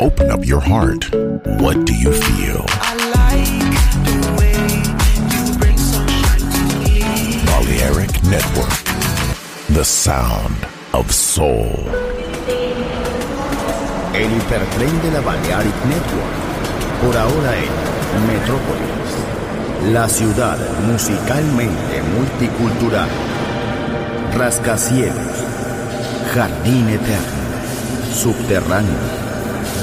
Open up your heart. What do you feel? I like the way you bring sunshine to me. Balearic Network. The sound of soul. El hipertren de la Balearic Network. Por ahora en Metrópolis. La ciudad musicalmente multicultural. Rascacielos. Jardín eterno. Subterráneo.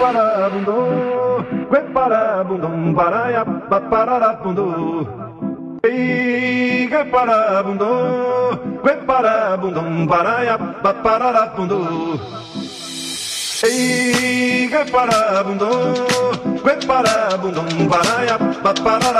Parabundo, que parabundum, paraia, pararabundum. Ei, que parabundo, que parabundum, paraia, pararabundum. Ei, que parabundo, que parabundum, paraia, pararabundum.